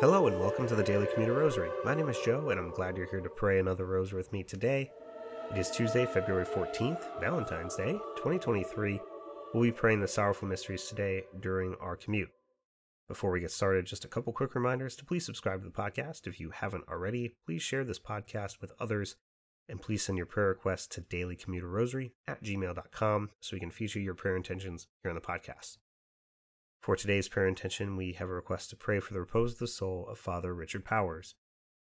Hello and welcome to the Daily Commuter Rosary. My name is Joe and I'm glad you're here to pray another rosary with me today. It is Tuesday, February 14th, Valentine's Day, 2023. We'll be praying the sorrowful mysteries today during our commute. Before we get started, just a couple quick reminders to please subscribe to the podcast if you haven't already. Please share this podcast with others and please send your prayer requests to dailycommuterrosary at gmail.com so we can feature your prayer intentions here on the podcast. For today's prayer intention, we have a request to pray for the repose of the soul of Father Richard Powers.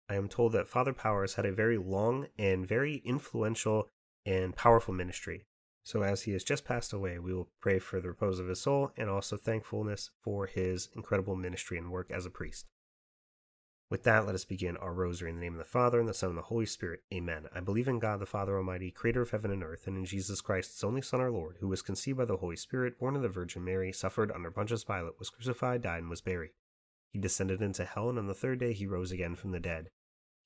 I am told that Father Powers had a very long and very influential and powerful ministry. So, as he has just passed away, we will pray for the repose of his soul and also thankfulness for his incredible ministry and work as a priest. With that, let us begin our rosary in the name of the Father, and the Son, and the Holy Spirit. Amen. I believe in God, the Father Almighty, creator of heaven and earth, and in Jesus Christ, his only Son, our Lord, who was conceived by the Holy Spirit, born of the Virgin Mary, suffered under Pontius Pilate, was crucified, died, and was buried. He descended into hell, and on the third day he rose again from the dead.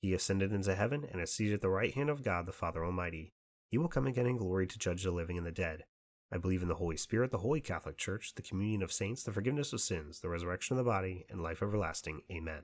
He ascended into heaven, and is seated at the right hand of God, the Father Almighty. He will come again in glory to judge the living and the dead. I believe in the Holy Spirit, the Holy Catholic Church, the communion of saints, the forgiveness of sins, the resurrection of the body, and life everlasting. Amen.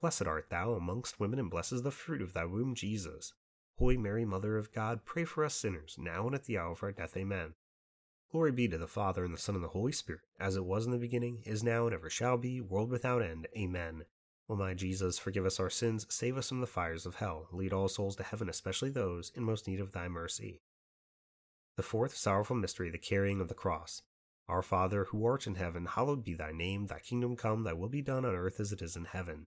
Blessed art thou amongst women, and blessed is the fruit of thy womb, Jesus. Holy Mary, Mother of God, pray for us sinners, now and at the hour of our death. Amen. Glory be to the Father, and the Son, and the Holy Spirit, as it was in the beginning, is now, and ever shall be, world without end. Amen. O my Jesus, forgive us our sins, save us from the fires of hell, lead all souls to heaven, especially those in most need of thy mercy. The fourth sorrowful mystery, the carrying of the cross. Our Father, who art in heaven, hallowed be thy name, thy kingdom come, thy will be done on earth as it is in heaven.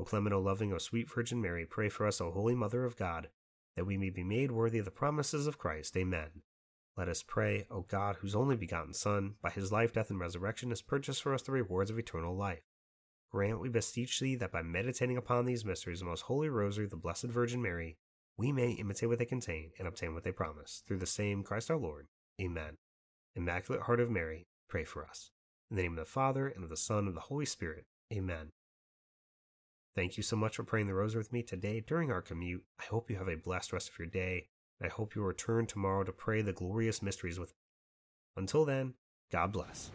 O clement, O loving, O sweet Virgin Mary, pray for us, O holy Mother of God, that we may be made worthy of the promises of Christ. Amen. Let us pray, O God, whose only begotten Son, by his life, death, and resurrection, has purchased for us the rewards of eternal life. Grant, we beseech thee, that by meditating upon these mysteries the most holy rosary the Blessed Virgin Mary, we may imitate what they contain and obtain what they promise. Through the same Christ our Lord. Amen. Immaculate Heart of Mary, pray for us. In the name of the Father, and of the Son, and of the Holy Spirit. Amen. Thank you so much for praying the rosary with me today during our commute. I hope you have a blessed rest of your day and I hope you return tomorrow to pray the glorious mysteries with me. Until then, God bless.